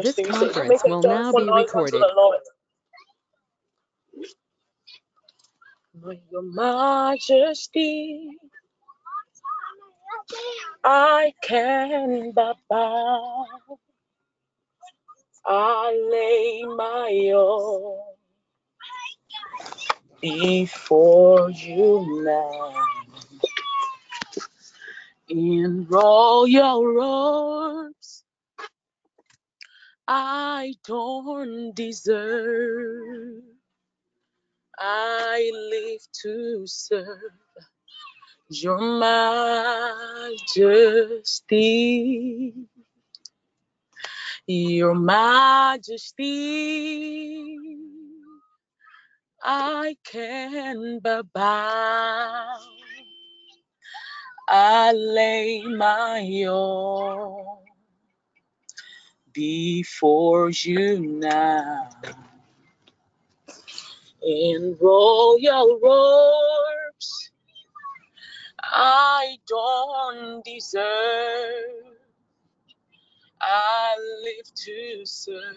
This conference will now be recorded. Your majesty, I can bow. I lay my all before you now. In royal robes, I don't deserve. I live to serve your majesty. Your majesty, I can but bow. I lay my all before you now. In royal robes, I don't deserve. I live to serve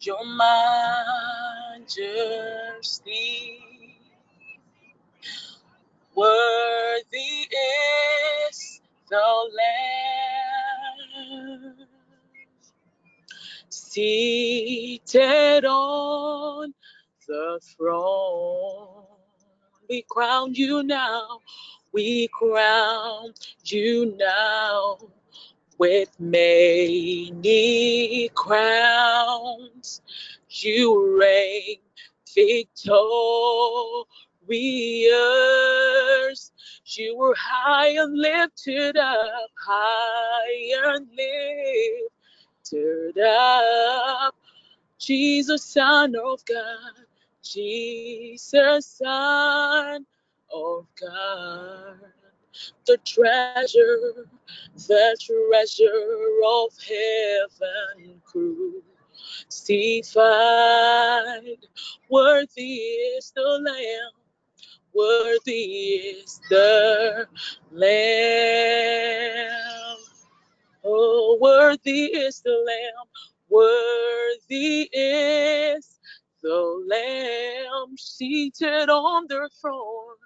your majesty. Worthy is the Lamb seated on the throne. We crown you now. We crown you now with many crowns. You reign victorious. You were high and lifted up, high and lifted up. Jesus, Son of God, Jesus, Son of God, the treasure, the treasure of heaven crucified. Worthy is the Lamb, worthy is the Lamb. Oh, worthy is the Lamb, worthy is the Lamb seated on the throne,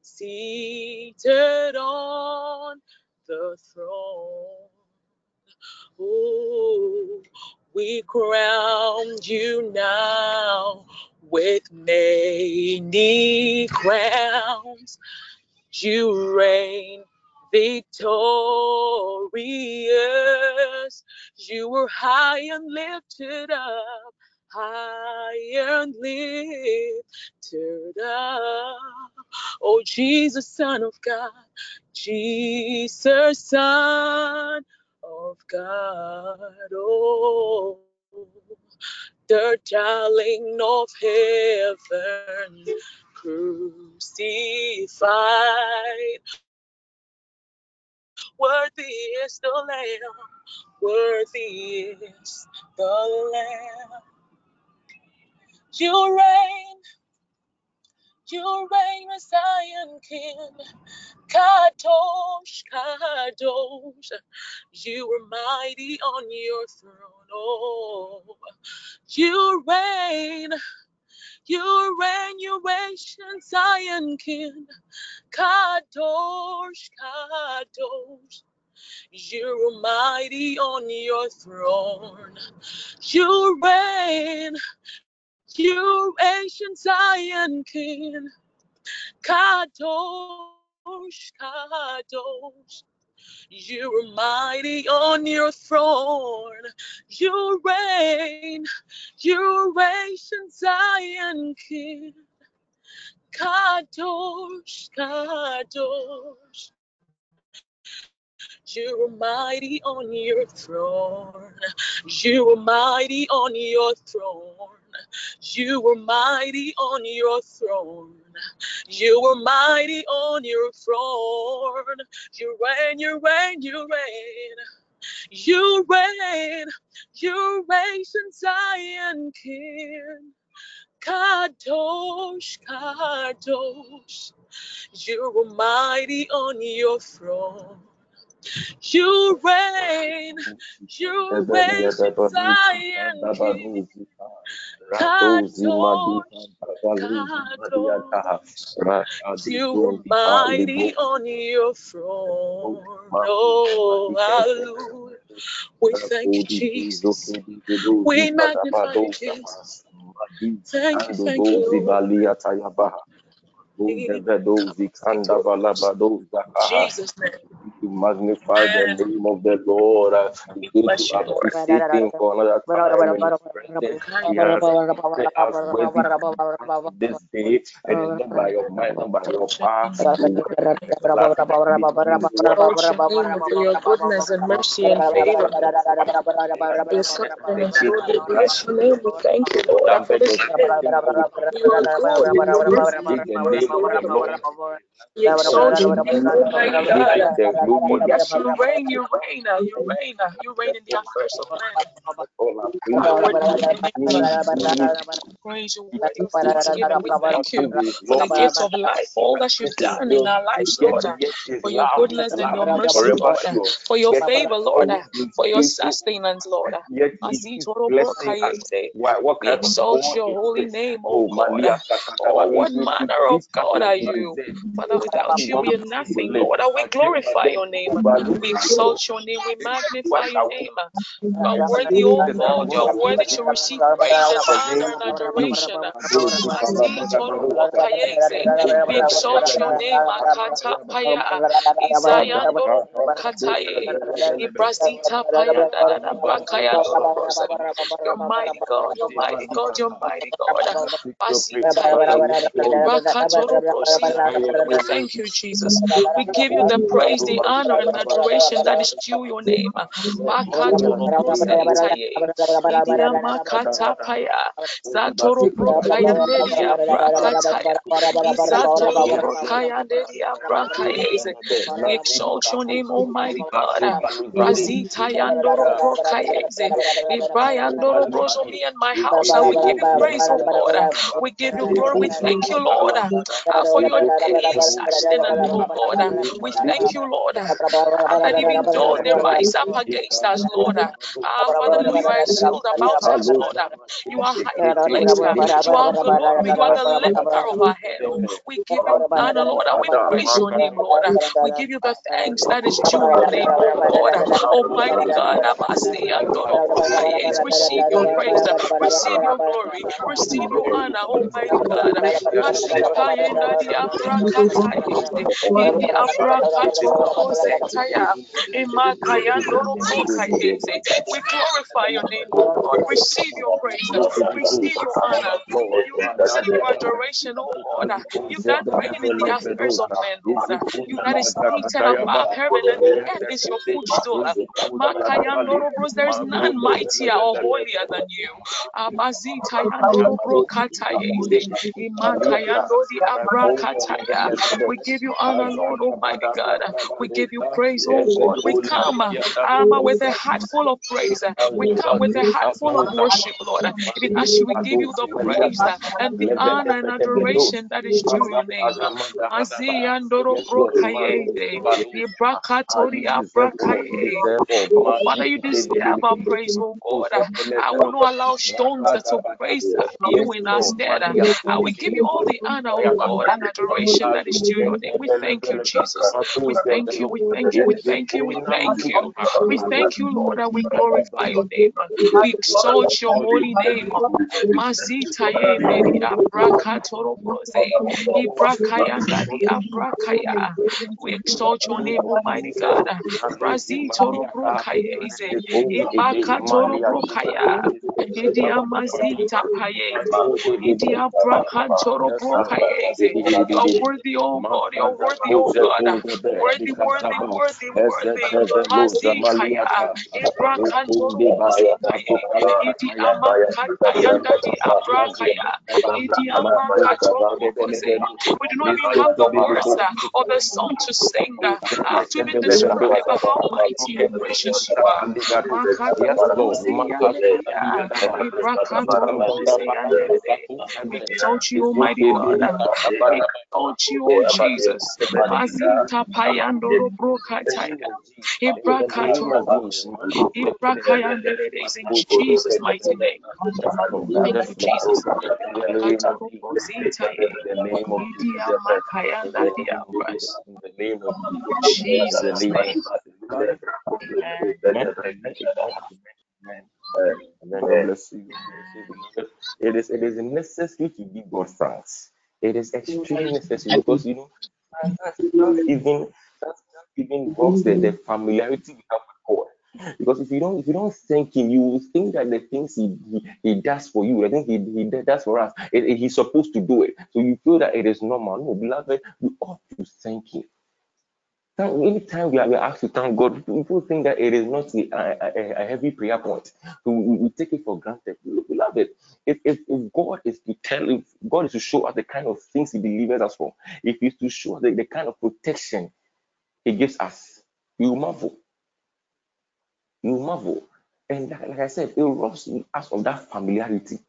seated on the throne. Oh, we crown you now with many crowns. You reign victorious. You were high and lifted up, high and lifted up. Oh, Jesus, Son of God, Jesus, Son of God. Oh, the darling of heaven crucified. Worthy is the Lamb, worthy is the Lamb. You reign, you reign, Messiah King. Kadosh, Kadosh, you are mighty on your throne. Oh, you reign, you reign, you ancient Zion King. Kadosh, Kadosh, you are mighty on your throne. You reign, you ancient Zion King. Kadosh. Kadosh, Kadosh. You are mighty on your throne. You reign, you reign Zion King. Kadosh, Kadosh. You are mighty on your throne. You are mighty on your throne. You are mighty on your throne. You are mighty on your throne. You reign, you reign, you reign. You reign, you reign since Zion King. Kadosh, Kadosh. You are mighty on your throne. You reign, you reign, Zion King. Kato, Kato, you mighty on your throne. Oh, hallelujah. We thank you, Jesus. We magnify you, Jesus. Thank you, thank you. Jesus' name. To magnify the name of the Lord, begin to appreciate Him for another time in His presence. He has made us worthy to be this day, and it's not by your might, not by your power. Exalt your name for your goodness and mercy and favor. Your sustenance, Lord, we bless your name. We thank you, Lord, yes, you reign, you reign, you reign, you reign in the affairs for the gift of life, you've done in our lives, Lord, for your goodness and your mercy, Lord, for your favor, Lord, for your sustenance, Lord. exalt your holy name, uh. Oh, what manner of God are you? Father, without you we are nothing, Lord. We glorify your name. We exalt your name. We magnify your name. You are worthy, oh God. You are worthy to receive praise and honor and adoration. We exalt your name. Izayandoro kataye. Ibrazita paya. You're mighty God. You're mighty God. You're mighty God. Basita Ibrakatoro brosia. We thank you, Jesus. We give you the praise, the honor, and the adoration that is due your name. We exalt your name, Almighty God. Me and my house. And we give you praise, oh God. We give you glory. We thank you, Lord, for your sustenance, oh God. Uh, We thank you, Lord, uh, that even though they rise up against us, Lord, uh, uh, Father, you are shield about us, Lord. uh, You are highly placed. uh, You are glory. You are the lifter of our head. We give you honor, Lord, and we praise your name, Lord. uh, We give you the thanks that is due your name, Lord. Almighty God. uh, God, Abasi, Andoro, Brokayes, receive your praise, receive your glory, receive your honor, Almighty God. Mazikayenda di abrakatayende, idi abrakatorobozetaya, imakayandorobrokayeze. We glorify your name, O God. Receive your praise, receive your honor. You deserve your adoration, O God. You that reign in the affairs of men, Lord. You that is seated above heaven and the earth is your footstool. Makayandorobros, there is none mightier or holier than you. Abazitayandorobrokatayeze. Imakayando di abrakataya. We give you honor, Lord Almighty God. We give you praise, oh God. We come um, with a heart full of praise. We come with a heart full of worship, Lord. Even as we give you the praise and the honor and adoration that is due your name. Maziyandoro brokayede. Ibrakatori abrakaye. Oh, Father, you deserve our praise, oh God. I will not allow stones to praise you in our stead. I will give you all the honor, oh God, and adoration that is due your name. We thank you, Jesus. We thank you, we thank you, we thank you, we thank you. We thank you, Lord, and we glorify your name. We exalt your holy name. Mazita ye neri abrakatoro broze. Ibrakayanda di abrakaya. We exalt your name, Almighty God. Brazitoro brokayeze. Ibakatoro brokaya. Idiamazita payeze. Idiabrakantoro brokayeze. You are worthy, oh God. You are worthy, oh God. Worthy, worthy, worthy, worthy. Mazikaya. Ibrakantoro brozekaye. Idiamakatayanda di abrakaya. Idiamakatoro brokoze. We do not even have the words uh, or the song to sing uh, uh, to even describe how mighty and gracious you are. Makatoro brozeyandaya. We exalt you, Almighty God. We exalt you, O Jesus. Mazita payando brokataya. Ibrakatorobosh. Ibrakayanderedes in Jesus' mighty name. Thank you, Jesus. Ibrakatorobozintaye. Idia makayanda diabras. In the name of Jesus' name. Amen. Amen. God bless you. It is it is necessary to give God thanks. It is extremely necessary because you know even even works the, the familiarity we have with God. Because if you don't if you don't thank him, you will think that the things he he, he does for you, I think he, he does for us, it, it- he's supposed to do it. So you feel that it is normal. No, beloved, we ought to thank him. Thank- Anytime we are, we are asked to thank God, people think that it is not a, a, a- heavy prayer point. We, we take it for granted. Beloved, if, if, if God is to tell, if God is to show us the kind of things He delivers us from, if He's to show us the, the kind of protection He gives us, you marvel. You marvel. And like, like I said, it robs us of that familiarity.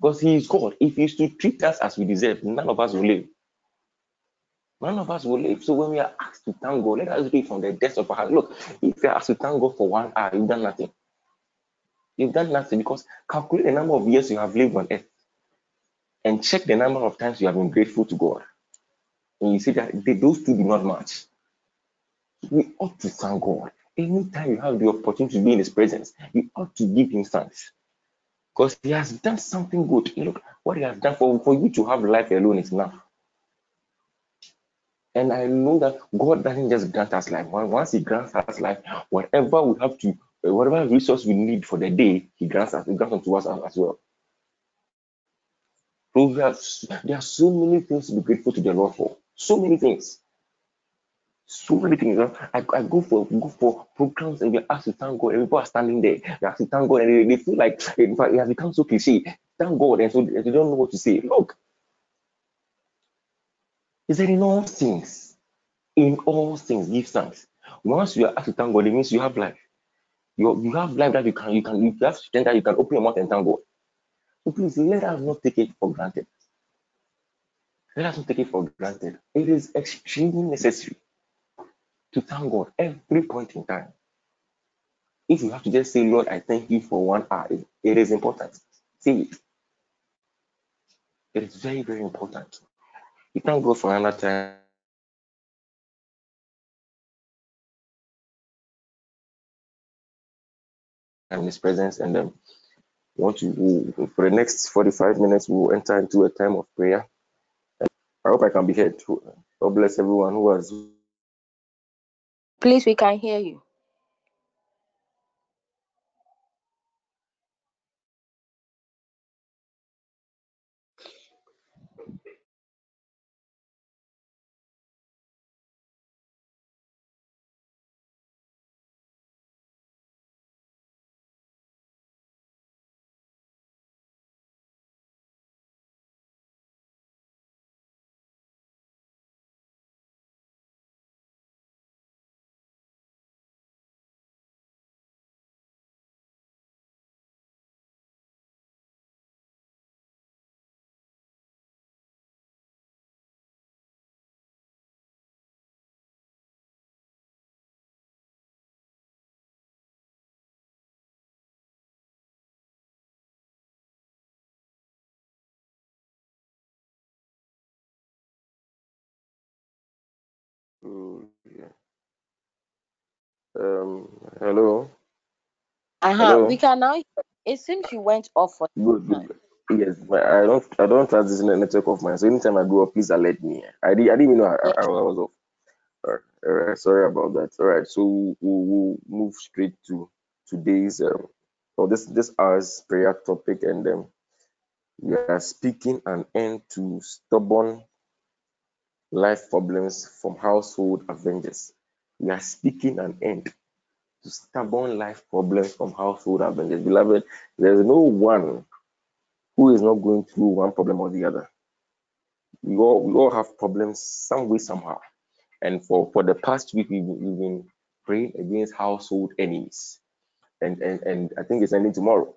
Because He is God. If He's to treat us as we deserve, none of us will live. None of us will live. So when we are asked to thank God, let us do it from the depths of our heart. Look, if you are asked to thank God for one hour, you've done nothing. You've done nothing because calculate the number of years you have lived on earth and check the number of times you have been grateful to God. And you see that they, those two do not match. We ought to thank God. Anytime you have the opportunity to be in His presence, you ought to give Him thanks because He has done something good. Look, what He has done for, for you to have life alone is enough. And I know that God doesn't just grant us life. Once He grants us life, whatever we have to, whatever resource we need for the day, He grants us, He grants unto us as, well. So we have, there are so many things to be grateful to the Lord for. So many things. So many things. I, I go for go for programs and we ask to thank God, and people are standing there. They ask to thank God, and they, they feel like in fact it has become so cliche. Thank God, and so they don't know what to say. Look, He said, in all things, in all things, give thanks. Once you are asked to thank God, it means you have life. You, you have life that you can you can you have strength that you can open your mouth and thank God. So please let us not take it for granted. Let us not take it for granted. It is extremely necessary to thank God every point in time. If you have to just say, Lord, I thank you for one hour, it, is important. Say it. It is very, very important. We thank go for another time in His presence, and um, want to we'll- for the next 45 minutes, we'll enter into a time of prayer. I hope I can be heard. God bless everyone who has Please, we can hear you. Yeah. Um, hello, Uh huh. hello. We can now. It seems you went off for Good, good. good. Yes, but I don't, I don't trust this network of mine. So anytime I go up, please alert me. I did, I didn't even know I, I, I was off. All right, all right, sorry about that. All right, so we'll, we'll move straight to today's, um, or this this hour's prayer topic, and um, we are speaking an end to stubborn life problems from household avengers. We are speaking an end to stubborn life problems from household avengers. Beloved, there is no one who is not going through one problem or the other. We all we all have problems some way somehow. And for for the past week, we've, we've been praying against household enemies, and and and I think it's ending tomorrow.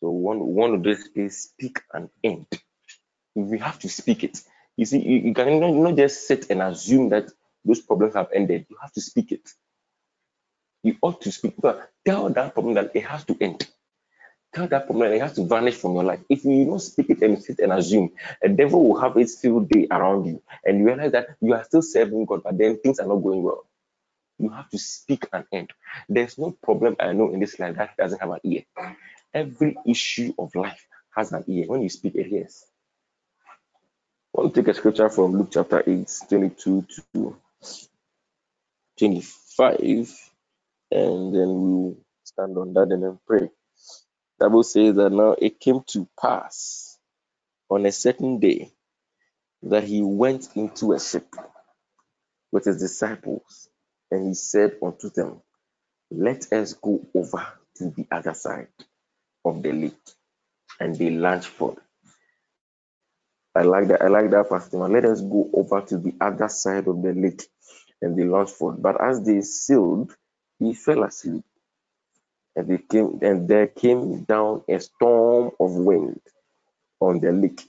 So one one of this is speak an end. We have to speak it. You see, you, you can not, not just sit and assume that those problems have ended. You have to speak it. You ought to speak. Tell that problem that it has to end. Tell that problem that it has to vanish from your life. If you don't speak it and sit and assume, a devil will have its field day around you, and you realize that you are still serving God, but then things are not going well. You have to speak and end. There's no problem I know in this life that doesn't have an ear. Every issue of life has an ear. When you speak, it hears. I want to take a scripture from Luke chapter 8, 22 to 25, and then we'll stand on that and then pray. The Bible says that now it came to pass on a certain day that he went into a ship with his disciples, and he said unto them, Let us go over to the other side of the lake. And they launched forth. I like that. I like that thing. Let us go over to the other side of the lake. And they launched forth. But as they sailed, he fell asleep. And they came and there came down a storm of wind on the lake.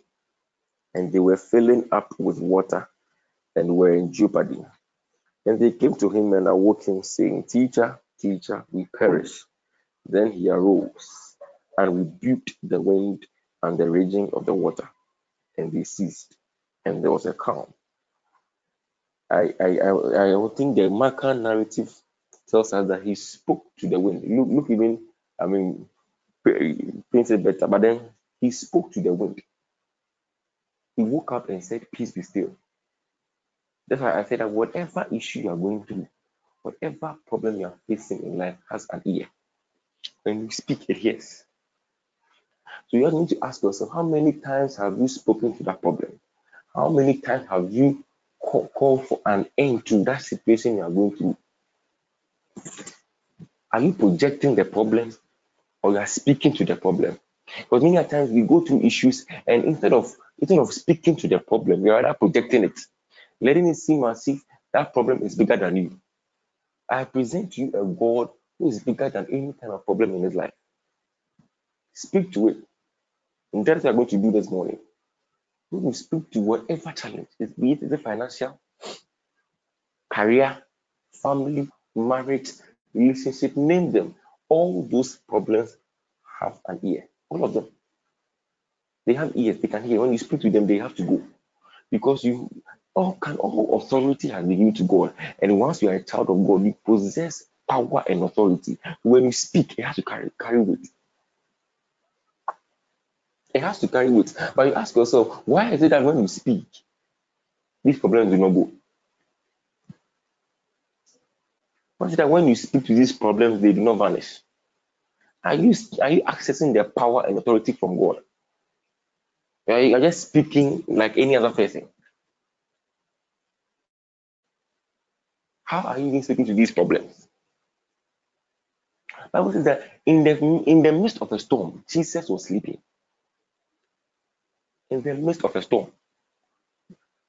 And they were filling up with water and were in jeopardy. And they came to him and awoke him, saying, Teacher, teacher, we perish. Then he arose and rebuked the wind and the raging of the water, and they ceased, and there was a calm. I I I, I think the Marker narrative tells us that he spoke to the wind. Look, look even, I mean, paints it better, but then he spoke to the wind. He woke up and said, Peace be still. That's why I said that whatever issue you are going through, whatever problem you are facing in life has an ear. When you speak, it hears. So you need to ask yourself, how many times have you spoken to that problem? How many times have you call, called for an end to that situation you are going through? Are you projecting the problem or you are speaking to the problem? Because many times we go through issues and instead of instead of speaking to the problem, we are rather projecting it, letting it seem as if that problem is bigger than you. I present to you a God who is bigger than any kind of problem in his life. Speak to it. And that's what we're going to do this morning. We will speak to whatever challenge, it be it the financial, career, family, marriage, relationship, name them. All those problems have an ear. All of them. They have ears, they can hear. When you speak to them, they have to go. Because you all can all authority has been given to God. And once you are a child of God, you possess power and authority. When you speak, it has to carry carry weight. It has to carry weight. But you ask yourself, why is it that when you speak, these problems do not go? Why is it that when you speak to these problems, they do not vanish? Are you are you accessing their power and authority from God? Are you just speaking like any other person? How are you even speaking to these problems? Bible says that in the in the midst of the storm, Jesus was sleeping. In the midst of a storm.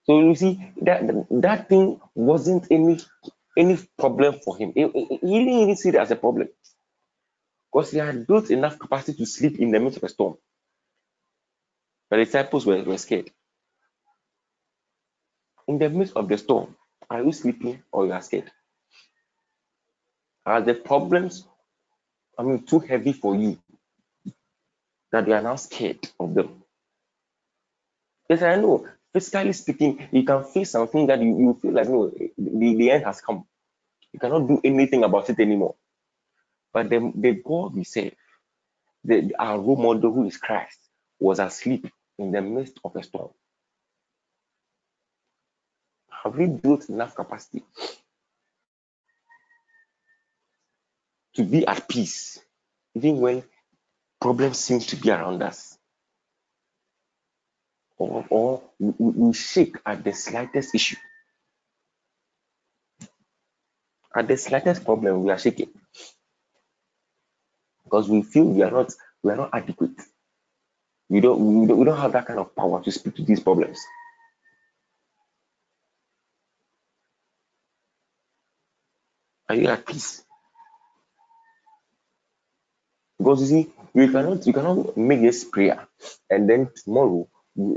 So you see that that thing wasn't any any problem for him. He, he didn't even see it as a problem because he had built enough capacity to sleep in the midst of a storm. The disciples were, were scared. In the midst of the storm, are you sleeping or you are scared? Are the problems, I mean, too heavy for you that you are now scared of them? Yes, I know. Physically speaking, you can face something that you, you feel like no, the, the end has come. You cannot do anything about it anymore. But the, the God we serve, the, our role model who is Christ, was asleep in the midst of a storm. Have we built enough capacity to be at peace, even when problems seem to be around us? Or, or we, we shake at the slightest issue. At the slightest problem, we are shaking because we feel we are not we are not adequate. We don't we don't, we don't have that kind of power to speak to these problems. Are you at peace? Because you see, you cannot you cannot make this prayer and then tomorrow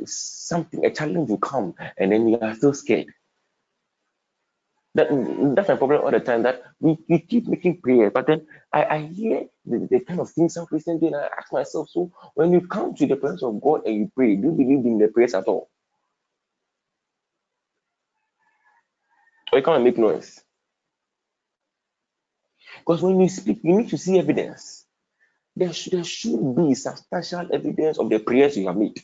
something a challenge will come and then you are still scared. That, that's my problem all the time. That we, we keep making prayers, but then I, I hear the, the kind of things some Christians do, and I ask myself, so when you come to the presence of God and you pray, do you believe in the prayers at all? Or you can't make noise? Because when you speak, you need to see evidence. There there should be substantial evidence of the prayers you have made.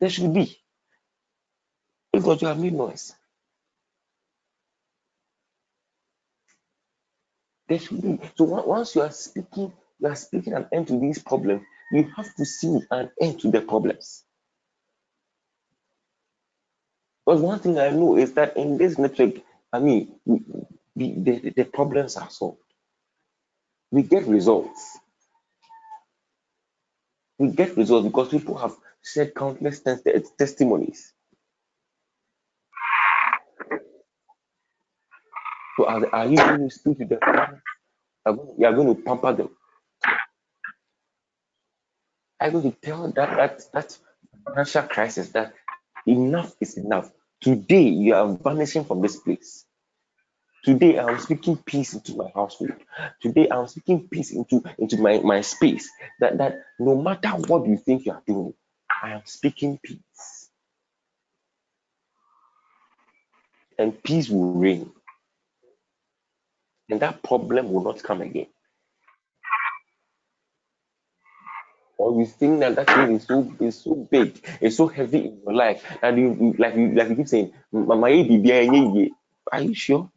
There should be. because you have made noise. There should be. So once you are speaking, you are speaking an end to these problems. You have to see an end to the problems. But one thing I know is that in this network, I mean, the, the, the problems are solved. We get results. We get results because people have shared countless testimonies. So are, are you going to speak to them? You are going to pamper them. I'm going to tell that that that financial crisis that enough is enough. Today you are vanishing from this place. Today I'm speaking peace into my household. Today I'm speaking peace into, into my, my space. That that no matter what you think you are doing, I am speaking peace. And peace will reign. And that problem will not come again. Or you think that that thing is so is so big, it's so heavy in your life that you like you like you keep saying, Mama, are you sure?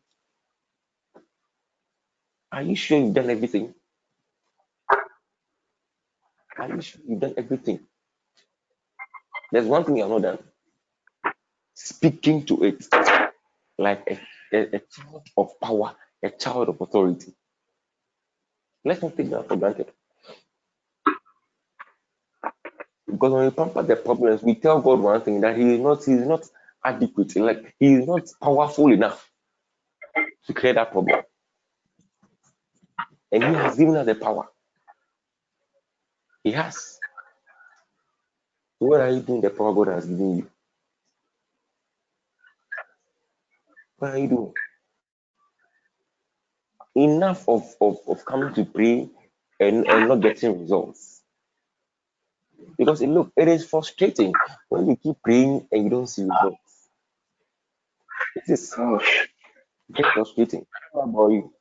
Are you sure you've done everything? Are you sure you've done everything? There's one thing you've not done. Speaking to it like a, a, a child of power, a child of authority. Let's not take that for granted. Because when we pamper the problems, we tell God one thing that He is not, He is not adequate, like He is not powerful enough to create that problem. And He has given us the power. He has. What are you doing the power God has given you? What are you doing? Enough of, of, of coming to pray and, and not getting results. Because look, it is frustrating when you keep praying and you don't see results. It is so frustrating. How about you?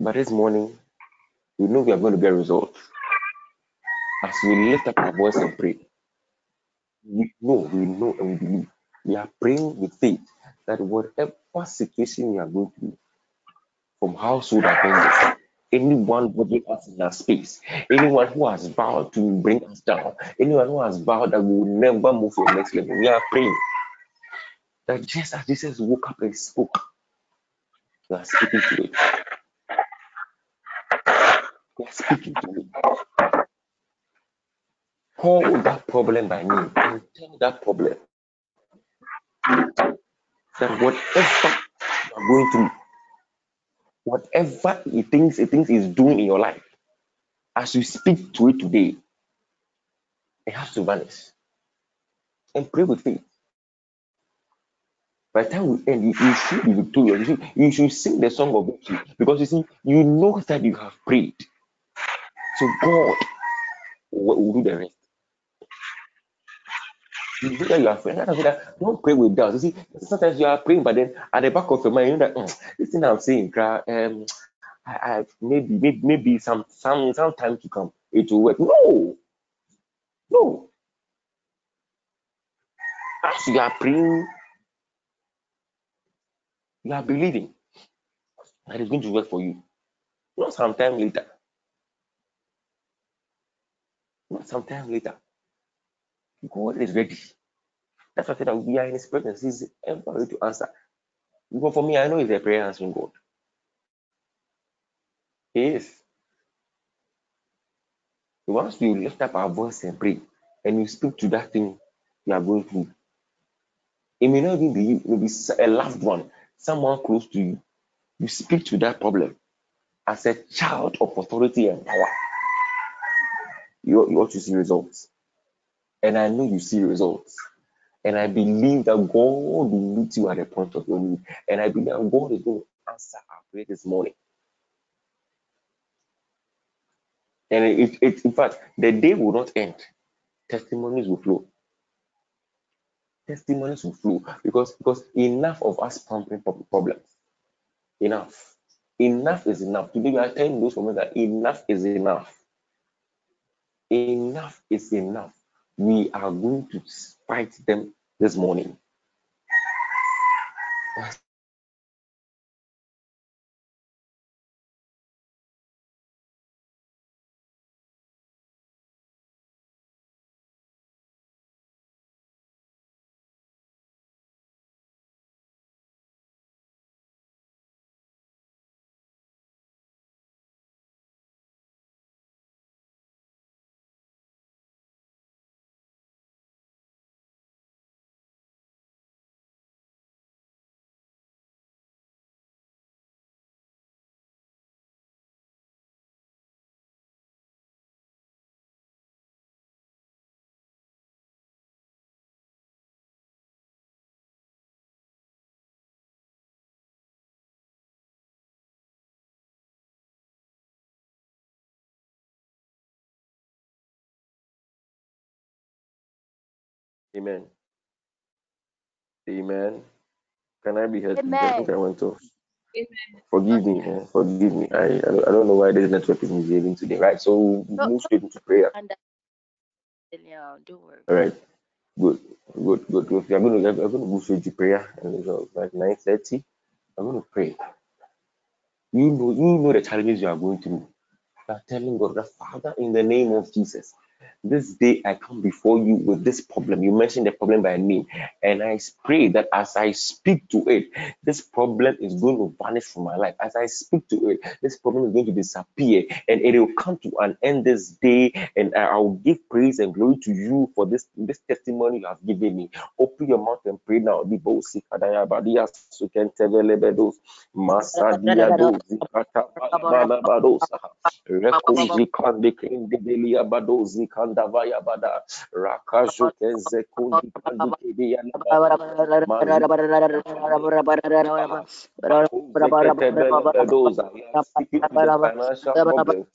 But this morning, we know we are going to get results. As we lift up our voice and pray, we know, we know, and we believe. We are praying with faith that whatever situation we are going through, from household offenders, anyone putting us in that space, anyone who has vowed to bring us down, anyone who has vowed that we will never move to the next level, we are praying that just as Jesus woke up and spoke, we are speaking to it. Speaking to it. Call that problem by name and tell that problem that whatever you are going through, whatever it thinks it thinks is doing in your life, as you speak to it today, it has to vanish. And pray with faith. By the time we end, you, you should be victorious. You should, you should sing the song of victory because you see, you know that you have prayed. So God will, do the rest. You know that you are praying. That don't pray with doubt. You see, sometimes you are praying, but then at the back of your mind, you know that mm, this thing I'm saying, um, I, I maybe, maybe, maybe some, some, some time to come, it will work. No, no. As you are praying, you are believing that it's going to work for you. Not some time later. Not some time later. God is ready. That's why I said that we are in His presence. He's ever ready to answer. But for me, I know He's a prayer answering God. He is. Once we lift up our voice and pray, and you speak to that thing you are going through, it may not even be you, it may be a loved one, someone close to you. You speak to that problem as a child of authority and power. You, you ought to see results. And I know you see results. And I believe that God will meet you at the point of your need. And I believe that God is going to answer our prayer this morning. And it, it, in fact, the day will not end. Testimonies will flow. Testimonies will flow because because enough of us pumping problems. Enough. Enough is enough. Today we are telling those women that enough is enough. Enough is enough. We are going to fight them this morning. Amen. Amen. Can I be heard? Amen. I think I went off. Amen. Forgive me, man. Forgive me. I, I don't, know why this network is misbehaving today. Right. So no, move straight into prayer. Yeah, don't worry. All right. Good. Good. Good. Good. We are going to we are going to move straight to prayer, and it's like nine thirty. I'm going to pray. You know, you know the challenges you are going through. You are telling God, the Father, in the name of Jesus, this day I come before you with this problem. You mentioned the problem by name, and I pray that as I speak to it, this problem is going to vanish from my life. As I speak to it, this problem is going to disappear, and it will come to an end this day. And I will give praise and glory to you for this this testimony you have given me. Open your mouth and pray now. kanda vaya bada rakaju kenze kundi kandi kidi ya speaking to the financial problems,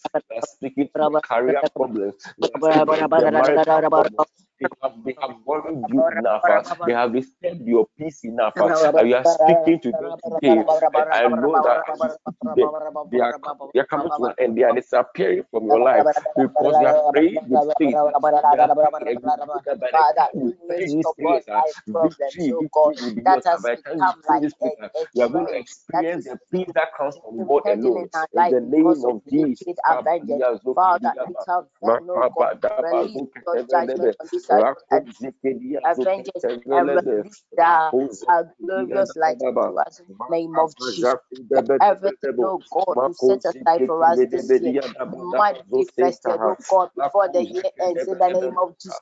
speaking to the career problems, the marital problems. They have, they have worried you enough. They have disturbed your peace in enough. Uh, you are speaking to them today. I know that they, they, are, they are coming to an end. They are disappearing from your life because you are praying with faith. You are going to experience the peace that comes from God alone. In the name of Jesus. Father, release your judgment on this avengers and release the uh, glorious light to us in the name of Jesus. Let everything, oh God, you set aside for us this year might be fested, oh God, before the year ends in the name of Jesus.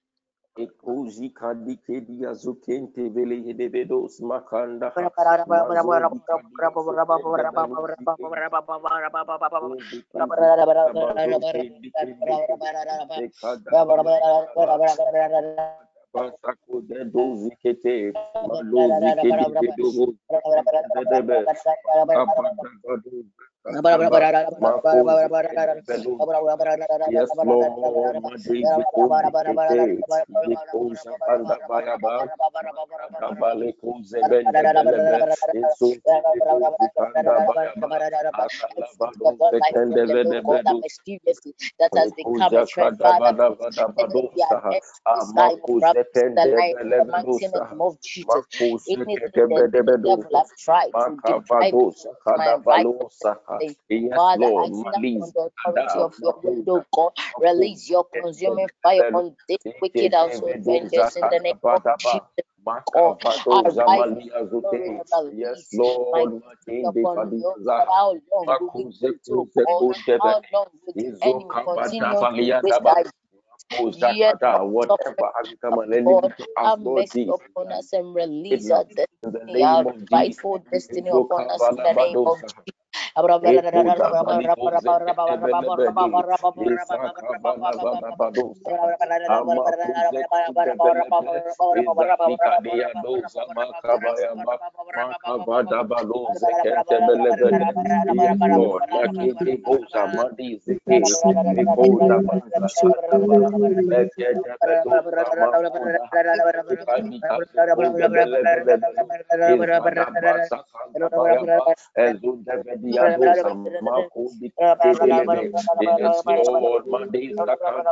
Ekuzi kadi kedi azukente vele hedebedos makanda de Yes, Lord. That has become a trend, Yes, Father, Lord, I stand on the authority of your God. Release your consuming fire on this wicked household vendors in the name of Jesus. God, yes, Lord, upon you. How long will we do? How long will the enemy continue to waste Yet, whatever has become an enemy to us, Lord Jesus. upon us and release our destiny, our rightful destiny upon us in the name of Jesus. Yes, Lord, Mondays Nakanda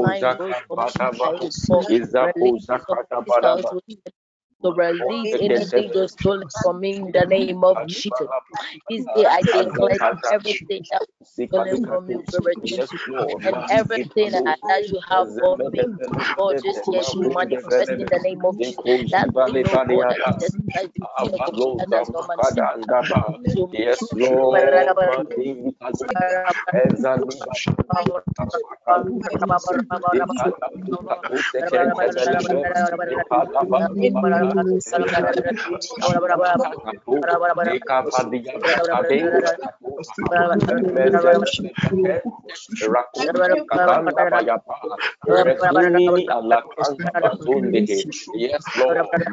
mind goes from release of this household to release anything you stolen from me in the name of Jesus. This day I declare everything that stolen from me will return to and everything that you have for me, God, this year should manifest in the name of Jesus. That we know God that Jesus Christ is the no man Yes, Lord. Yes, Lord. Yes, Lord, Lord.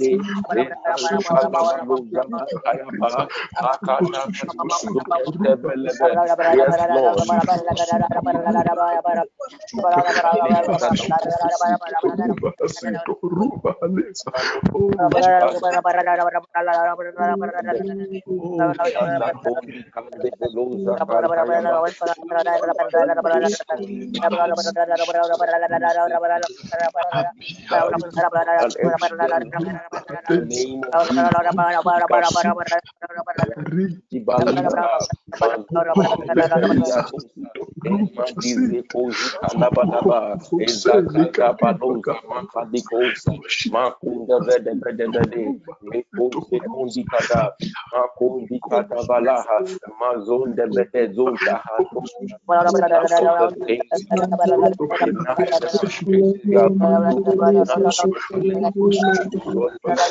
Sidi, Yes, the name of Thank you vede.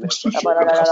Mekose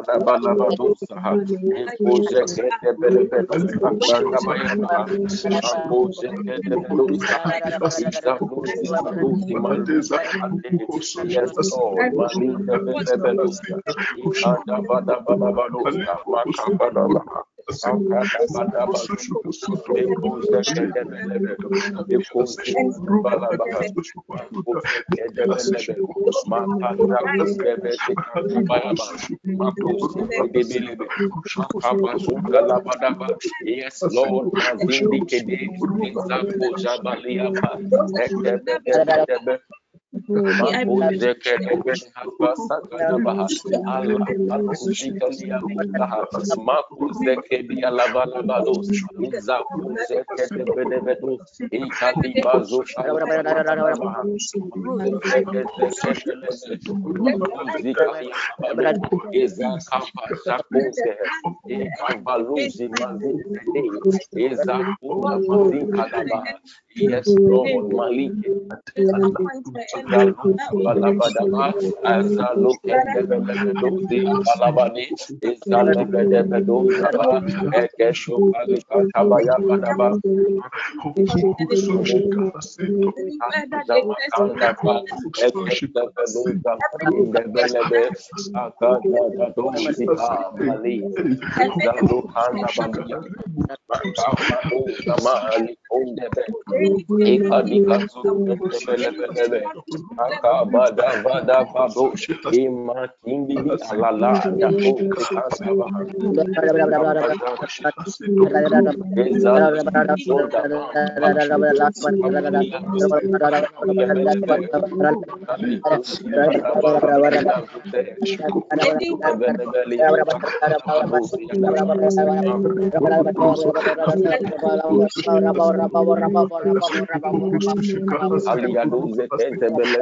kundi kada. Makundi kada balaha. Mazonde vede zonta hato. Zakanda baluza malia suke ezalekadi azubende abakasha kunde bele rakudikede Yes, Lord. Malinda Bebelusa. Ikanda Bada Bada Badusa. Makabada Yes, Lord, Mazindi Kede, Example Jabaliapa, Yes, Lord, Malik. Balia, Makabado, Ali, Kende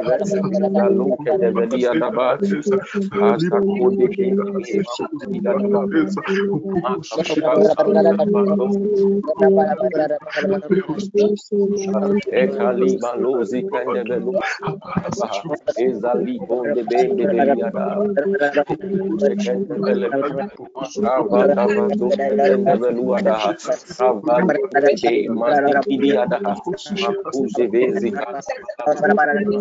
belu ezali bende kende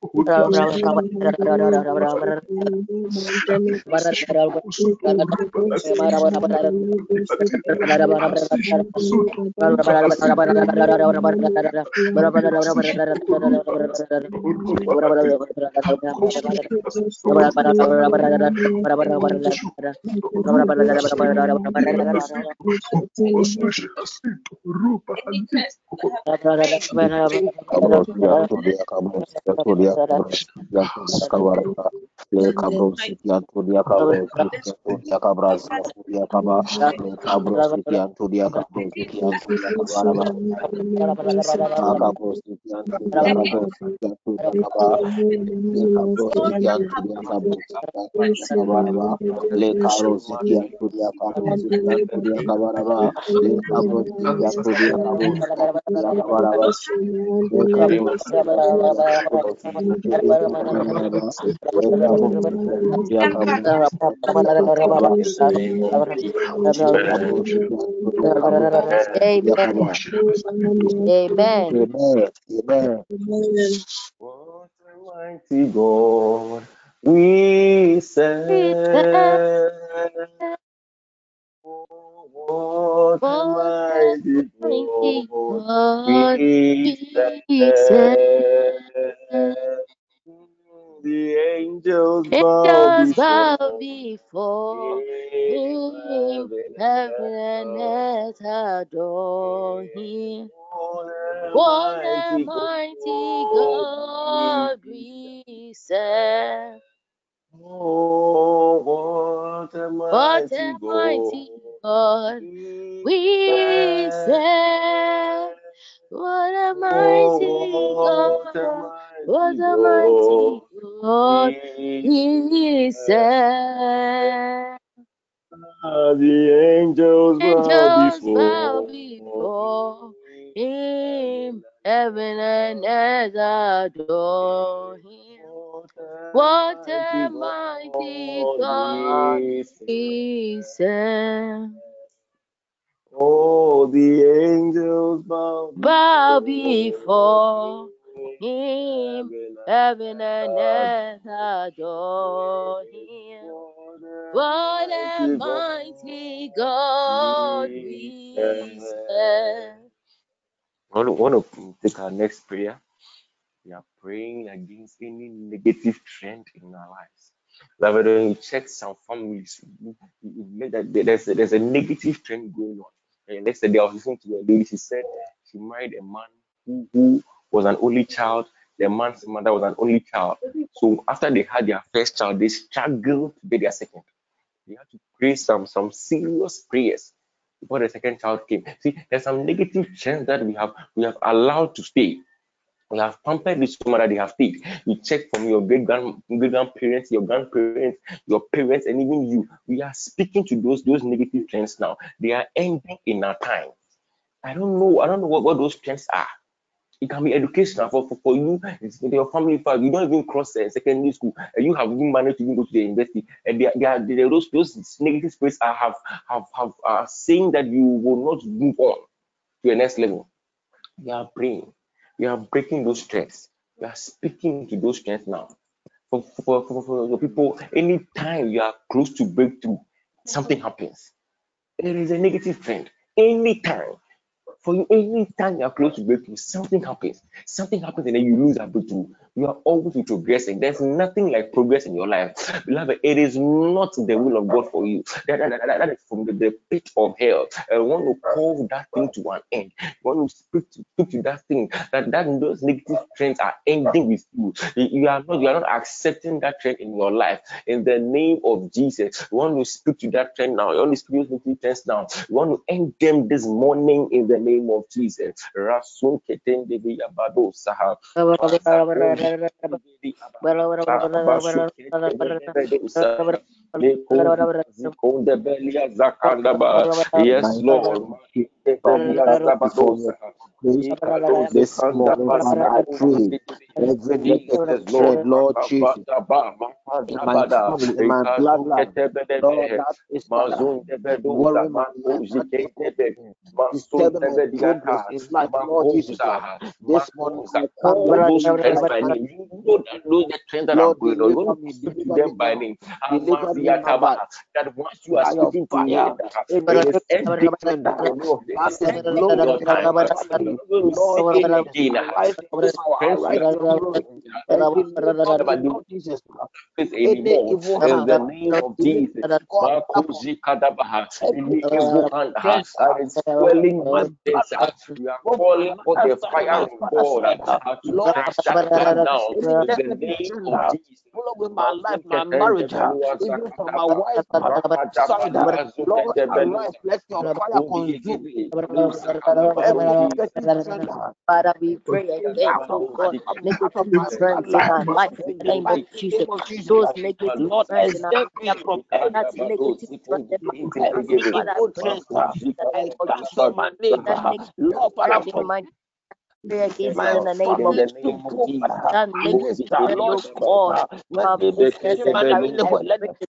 Rupa bele belu le le le le le Amen. What a mighty God we serve. What a mighty God the angels, angels bow bow before him, heaven and earth adore him. What a mighty God we serve. Oh, what a mighty God God we serve. What a mighty God. What a mighty God we we serve. Ah, the angels bow Angels bow before before him, heaven and earth adore him. What a mighty oh, God we serve. Oh, the angels bow Bow before him, heaven and earth adore him. What a mighty God we serve. I want to take our next prayer. We are praying against any negative trend in our lives. Like when you check some families, you, you that there's a, there's a negative trend going on. And yesterday I was listening to a lady. She said she married a man who, who was an only child. The man's mother was an only child. So after they had their first child, they struggled to get their second. They had to pray some some serious prayers before the second child came. See, there's some negative trends that we have we have allowed to stay. We have pampered this woman that they have stayed. You check from your great grand grandparents, your grandparents, your parents, and even you. We are speaking to those those negative trends now. They are ending in our time. I don't know. I don't know what, what those trends are. It can be educational for, for, for you, it's your family five. You don't even cross uh, secondary school, and you have even managed to even go to the university. And they, they are they are those those negative spirits are have have have are saying that you will not move on to the next level. We are praying, we are breaking those trends. We are speaking to those trends now. For for, for, for people, anytime you are close to breakthrough, something happens. There is a negative trend. Anytime for you, anytime you are close to breakthrough, something happens. Something happens and then you lose that breakthrough. You are always progressing. There's nothing like progress in your life. Beloved, it is not the will of God for you. That, that, that, that is from the, the, pit of hell. I want to call that thing to an end. I want to speak to, speak to that thing. That, that those negative trends are ending with you. You are not you are not accepting that trend in your life. In the name of Jesus, you want to speak to that trend now. You want to speak to negative trends now. You want to end them this morning in the name of Jesus. Saha. Yes, Lord. This morning, I pray trend, Lord Jesus. my my. Lord, my my Lord. This morning You know the trends that are going on. You want to speak to them by name. That once you are speaking to me, it is every trend that you know of this. Blow your time. Lord, again. Jesus, anymore in the name of Jesus. Any evil hand that is swelling mountains. We are calling for the fire of God to crash that down in the name of Jesus with my life, my marriage, even from my wife side. Lord, arise, let your fire consume. Father, we pray against, oh God, negative trends in our life in the name of Jesus. Those negative Lord, trends in our life from that's negative trends. Father, I cancel my neighbor. Lord, Father, pray against it in the name of Jesus. That makes the Lord God, my business, Father, we let the fire of God,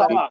of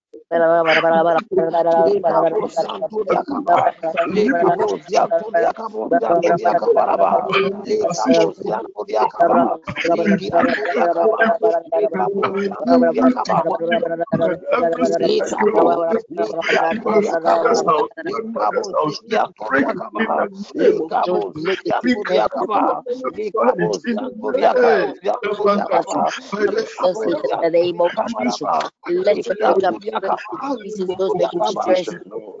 Zantoria Kabaraba, Lekabo Zantoria Kabaraba, Lekabo Zantoria Kabaraba. Let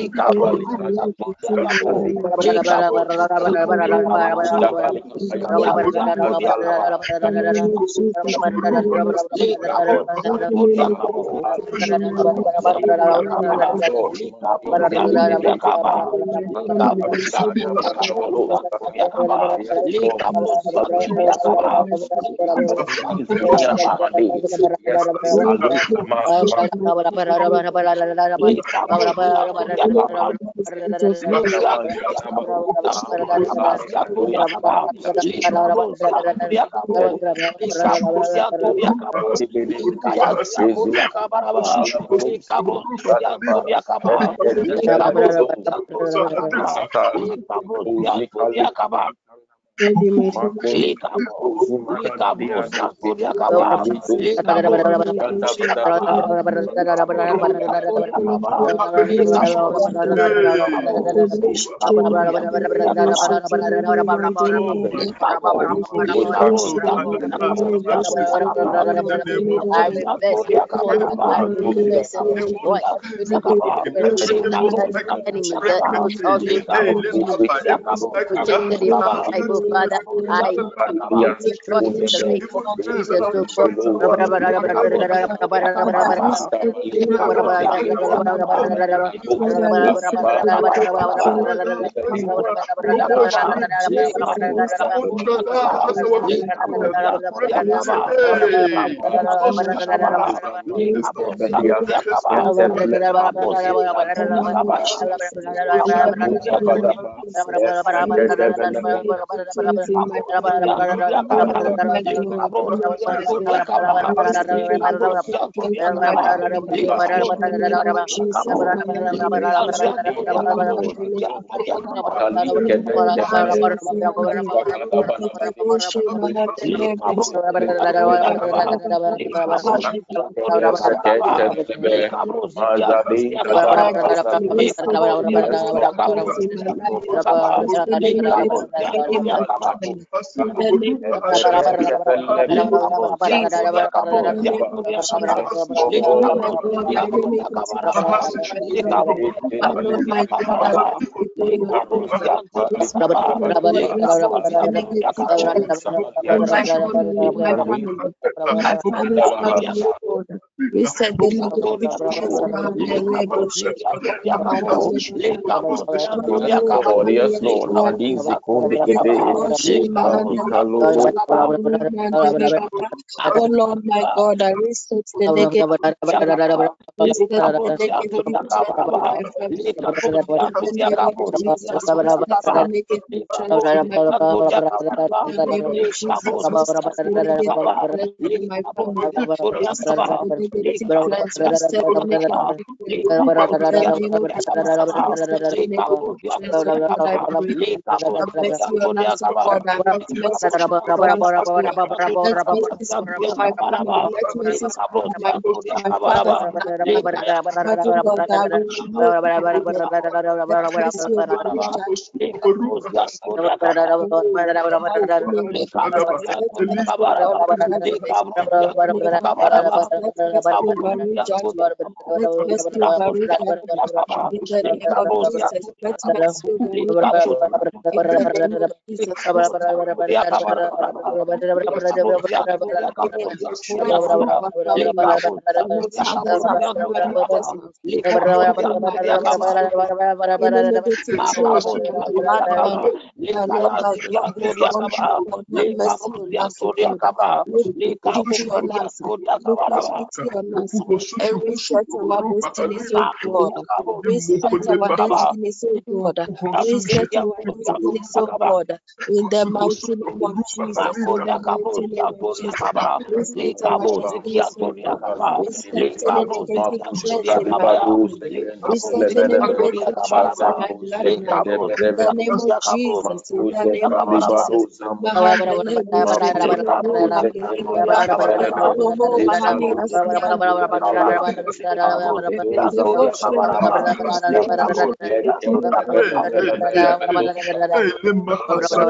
Kita harus Jesus make you. Father, I destroy in the name of Jesus. We said the Lord, yes, We said the Lord, Oh Lord, my God, I reset the negative. Reset the negative Every God in the mighty of Jesus. In the of Jesus. In the name of Jesus. In the name of Jesus.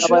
Baba,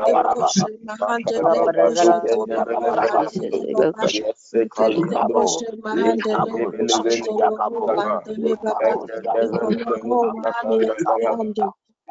Mahanda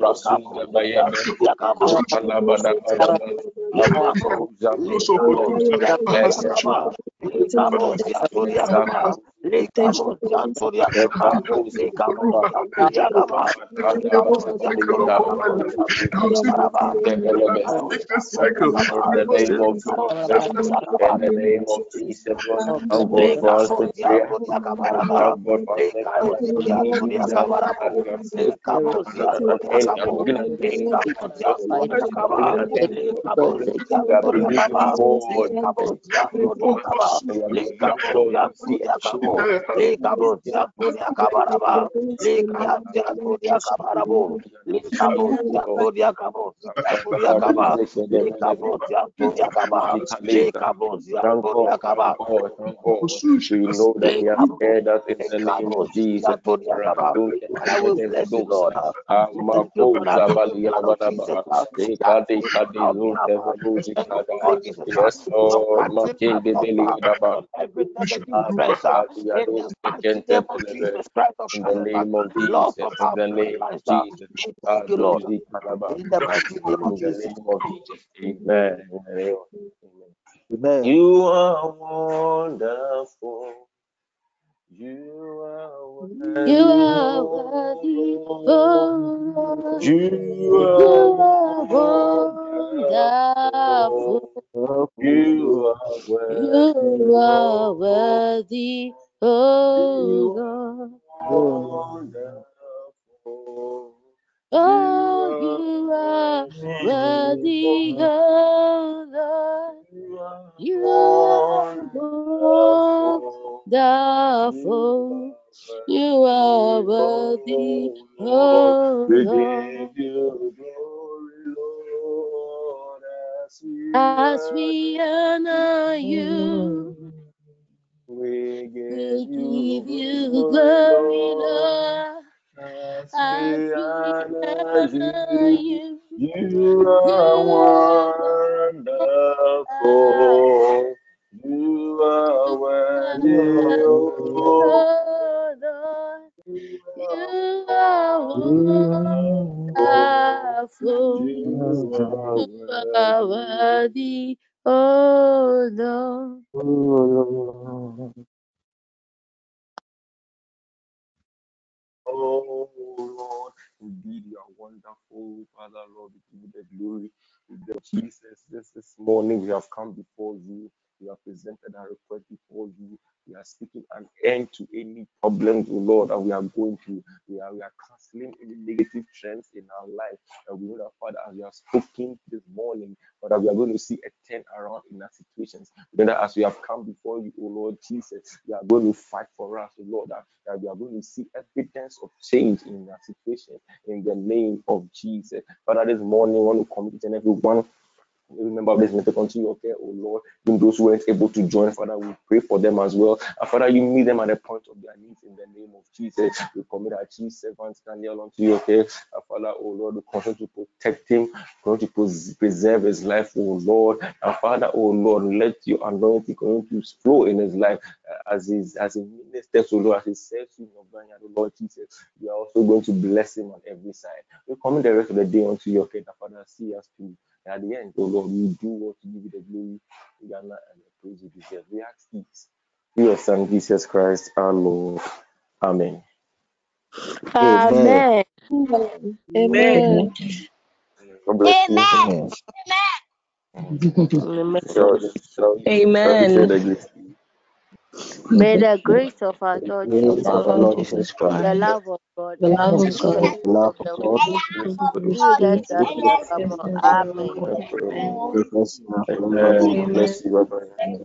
Rasul Thank you. Lift this cycle. In the name of in the name of Jesus, oh God, for us to pray. Oh God, for us to pray. Oh God, us we know that He has heard us in the name of Jesus. I will you, Lord. The name of Jesus Christ in the name of Jesus, in the name of Jesus. Thank you, Lord. In the mighty name of Jesus. Amen. Amen. You are wonderful. You are worthy. You are worthy, oh You are wonderful. You are worthy. You are worthy, oh Lord. Oh, you are worthy, oh Lord. You are wonderful. You are worthy, oh Lord. As we honor you, we give you glory, Lord. As we honor you, you are wonderful. You are worthy, oh Lord. You are wonderful. You are worthy, oh Lord. Oh Lord, indeed you are wonderful, Father Lord. We give you the glory. Jesus, this this morning we have come before you. We have presented our request before you. We are speaking an end to any problems, oh Lord, and we are going to. We are we are canceling any negative trends in our life. And we know that Father, as we have spoken this morning, Father, we are going to see a turn around in our situations. We know that as we have come before you, oh Lord Jesus, we are going to fight for us, oh Lord, that, that we are going to see evidence of change in our situation in the name of Jesus. Father, this morning I want to commit each and every one Remember this meeting unto your care, oh Lord. Even those who weren't able to join, Father, we pray for them as well. And Father, you meet them at the point of their needs in the name of Jesus. We commit our chief servant Daniel unto your care. And Father, oh Lord, we continue to protect him, continue to preserve his life, oh Lord. And Father, oh Lord, let your anointing continue to flow in his life uh, as his as he ministers, oh Lord, as he serves you, oh Lord Jesus. We are also going to bless him on every side. We commit the rest of the day unto your care, Father, see us through. At the end, oh Lord, we do what to give you the glory, the honor, and the praise you deserve. We ask this We your Son, Jesus Christ, our Lord. Amen. Amen. Amen. Amen. bless you. Amen. May the grace of our Lord Jesus, Lord Jesus Christ, the love of God, the love of God, the love of the Holy Spirit, be with us now and forevermore. Amen. Amen. God bless you. Bye bye.